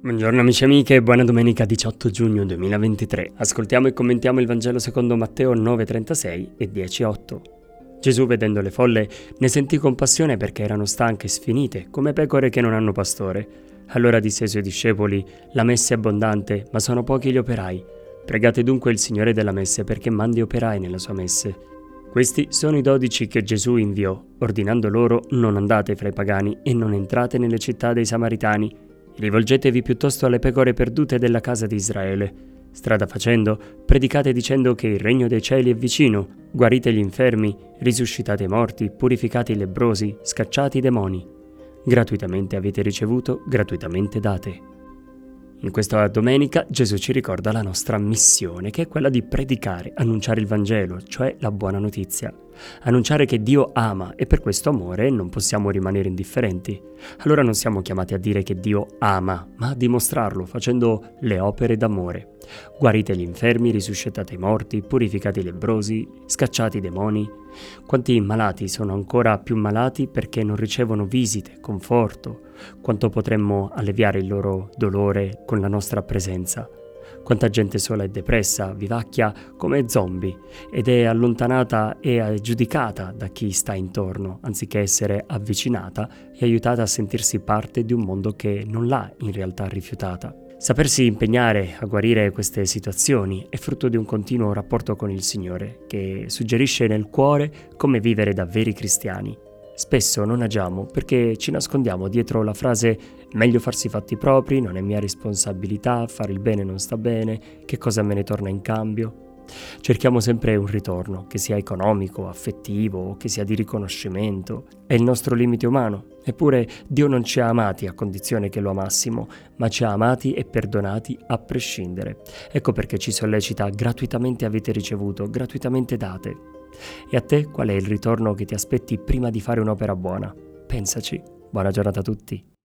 Buongiorno amici e amiche, buona domenica 18 giugno 2023. Ascoltiamo e commentiamo il Vangelo secondo Matteo 9:36 e 10:8. Gesù, vedendo le folle, ne sentì compassione perché erano stanche e sfinite, come pecore che non hanno pastore. Allora disse ai suoi discepoli: La messe è abbondante, ma sono pochi gli operai. Pregate dunque il Signore della messe perché mandi operai nella sua messe. Questi sono i dodici che Gesù inviò, ordinando loro: Non andate fra i pagani e non entrate nelle città dei Samaritani Rivolgetevi piuttosto alle pecore perdute della casa di Israele. Strada facendo, predicate dicendo che il regno dei cieli è vicino, guarite gli infermi, risuscitate i morti, purificate i lebrosi, scacciate i demoni. Gratuitamente avete ricevuto, gratuitamente date. In questa domenica Gesù ci ricorda la nostra missione, che è quella di predicare, annunciare il Vangelo, cioè la buona notizia. Annunciare che Dio ama e per questo amore non possiamo rimanere indifferenti. Allora non siamo chiamati a dire che Dio ama, ma a dimostrarlo facendo le opere d'amore. Guarite gli infermi, risuscitate i morti, purificate i lebrosi, scacciate i demoni. Quanti malati sono ancora più malati perché non ricevono visite, conforto? Quanto potremmo alleviare il loro dolore con la nostra presenza? Quanta gente sola e depressa vivacchia come zombie ed è allontanata e giudicata da chi sta intorno, anziché essere avvicinata e aiutata a sentirsi parte di un mondo che non l'ha in realtà rifiutata. Sapersi impegnare a guarire queste situazioni è frutto di un continuo rapporto con il Signore, che suggerisce nel cuore come vivere da veri cristiani. Spesso non agiamo perché ci nascondiamo dietro la frase meglio farsi fatti propri, non è mia responsabilità, fare il bene non sta bene, che cosa me ne torna in cambio. Cerchiamo sempre un ritorno, che sia economico, affettivo, che sia di riconoscimento. È il nostro limite umano. Eppure Dio non ci ha amati a condizione che lo amassimo, ma ci ha amati e perdonati a prescindere. Ecco perché ci sollecita gratuitamente avete ricevuto, gratuitamente date. E a te qual è il ritorno che ti aspetti prima di fare un'opera buona? Pensaci. Buona giornata a tutti.